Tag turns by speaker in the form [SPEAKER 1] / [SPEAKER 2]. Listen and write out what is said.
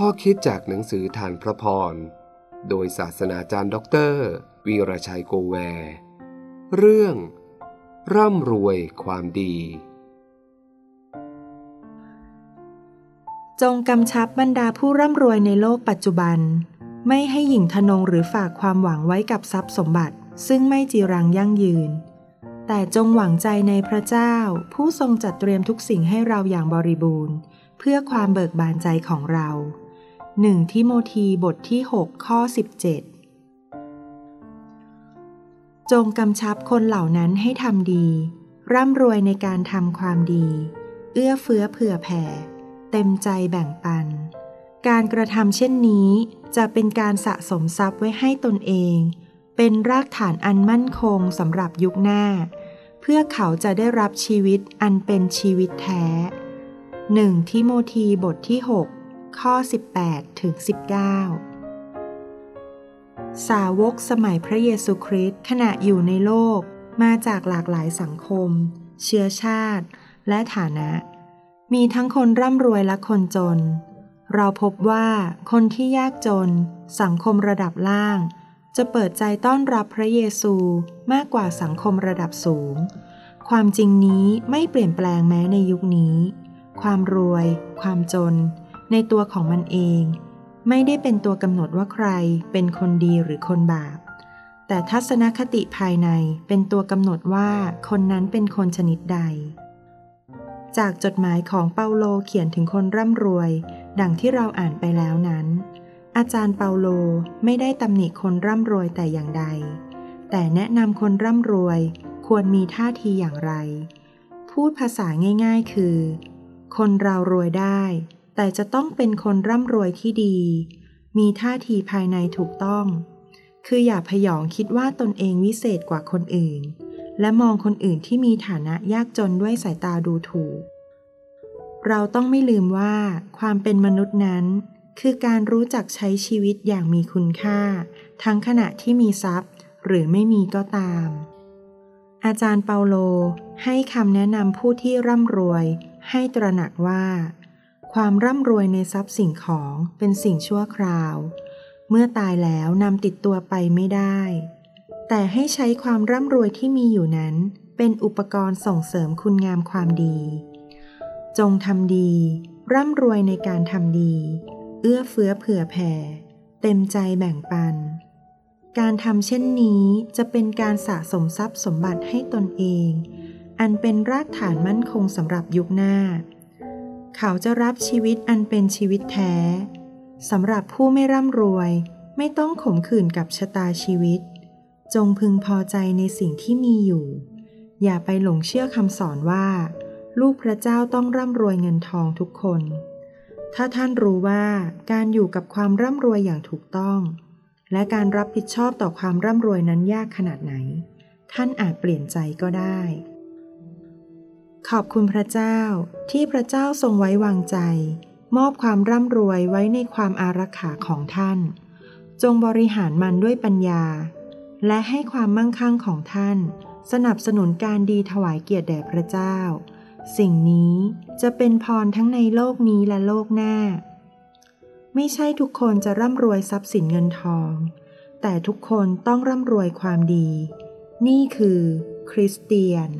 [SPEAKER 1] ข้อคิดจากหนังสือธารพระพร โดยศาสนาจารย์ด็อกเตอร์ วีรชัยโกแว เรื่อง ร่ำรวยความดี
[SPEAKER 2] จงกำชับบรรดาผู้ร่ำรวยในโลกปัจจุบัน ไม่ให้หยิ่งทะนงหรือฝากความหวังไว้กับทรัพย์สมบัติ ซึ่งไม่จีรังยั่งยืน แต่จงหวังใจในพระเจ้า ผู้ทรงจัดเตรียมทุกสิ่งให้เราอย่างบริบูรณ์เพื่อความเบิกบานใจของเรา หนึ่งทิโมธีบทที่ 6 ข้อ 17 จงกำชับคนเหล่านั้นให้ทำดี ร่ำรวยในการทำความดี เอื้อเฟื้อเผื่อแผ่ เต็มใจแบ่งปัน การกระทำเช่นนี้จะเป็นการสะสมทรัพย์ไว้ให้ตนเอง เป็นรากฐานอันมั่นคงสำหรับยุคหน้า เพื่อเขาจะได้รับชีวิตอันเป็นชีวิตแท้หนึ่งทิโมธีบทที่ 6 ข้อ 18ถึง19 สาวกสมัยพระเยซูคริสต์ขณะอยู่ในโลกมาจากหลากหลายสังคม เชื้อชาติ และฐานะ มีทั้งคนร่ำรวยและคนจน เราพบว่าคนที่ยากจน สังคมระดับล่าง จะเปิดใจต้อนรับพระเยซูมากกว่าสังคมระดับสูง ความจริงนี้ไม่เปลี่ยนแปลงแม้ในยุคนี้ ความรวย ความจน ในตัวของมันเอง ไม่ได้เป็นตัวกำหนดว่าใครเป็นคนดีหรือคนบาป แต่ทัศนคติภายในเป็นตัวกำหนดว่าคนนั้นเป็นคนชนิดใด จากจดหมายของเปาโลเขียนถึงคนร่ำรวย ดังที่เราอ่านไปแล้วนั้น อาจารย์เปาโลไม่ได้ตำหนิคนร่ำรวยแต่อย่างใด แต่แนะนำคนร่ำรวยควรมีท่าทีอย่างไร พูดภาษาง่าย ๆ คือ คนเรารวยได้ แต่จะต้องเป็นคนร่ำรวยที่ดี มีท่าทีภายในถูกต้อง คืออย่าพยองคิดว่าตนเองวิเศษกว่าคนอื่น และมองคนอื่นที่มีฐานะยากจนด้วยสายตาดูถูก เราต้องไม่ลืมว่าความเป็นมนุษย์นั้น คือการรู้จักใช้ชีวิตอย่างมีคุณค่า ทั้งขณะที่มีทรัพย์ หรือไม่มีก็ตาม อาจารย์เปาโลให้คำแนะนำผู้ที่ร่ำรวย ให้ตระหนักว่า ความร่ำรวยในทรัพย์สิ่งของเป็นสิ่งชั่วคราว เมื่อตายแล้วนำติดตัวไปไม่ได้ แต่ให้ใช้ความร่ำรวยที่มีอยู่นั้น เป็นอุปกรณ์ส่งเสริมคุณงามความดี จงทำดี ร่ำรวยในการทำดี เอื้อเฟื้อเผื่อแผ่ เต็มใจแบ่งปัน การทำเช่นนี้จะเป็นการสะสมทรัพย์สมบัติให้ตนเอง อันเป็นรากฐานมั่นคงสำหรับยุคหน้า เขาจะรับชีวิตอันเป็นชีวิตแท้สำหรับผู้ไม่ร่ำรวย ไม่ต้องขมขื่นกับชะตาชีวิต จงพึงพอใจในสิ่งที่มีอยู่ อย่าไปหลงเชื่อคำสอนว่า ลูกพระเจ้าต้องร่ำรวยเงินทองทุกคน ถ้าท่านรู้ว่าการอยู่กับความร่ำรวยอย่างถูกต้อง และการรับผิดชอบต่อความร่ำรวยนั้นยากขนาดไหน ท่านอาจเปลี่ยนใจก็ได้ ขอบคุณพระเจ้าที่พระเจ้าทรงไว้วางใจ มอบความร่ำรวยไว้ในความอารักขาของท่าน จงบริหารมันด้วยปัญญา และให้ความมั่งคั่งของท่าน สนับสนุนการดีถวายเกียรติแด่พระเจ้า สิ่งนี้จะเป็นพรทั้งในโลกนี้และโลกหน้า ไม่ใช่ทุกคนจะร่ำรวยทรัพย์สินเงินทอง แต่ทุกคนต้องร่ำรวยความดี นี่คือ คริสเตียน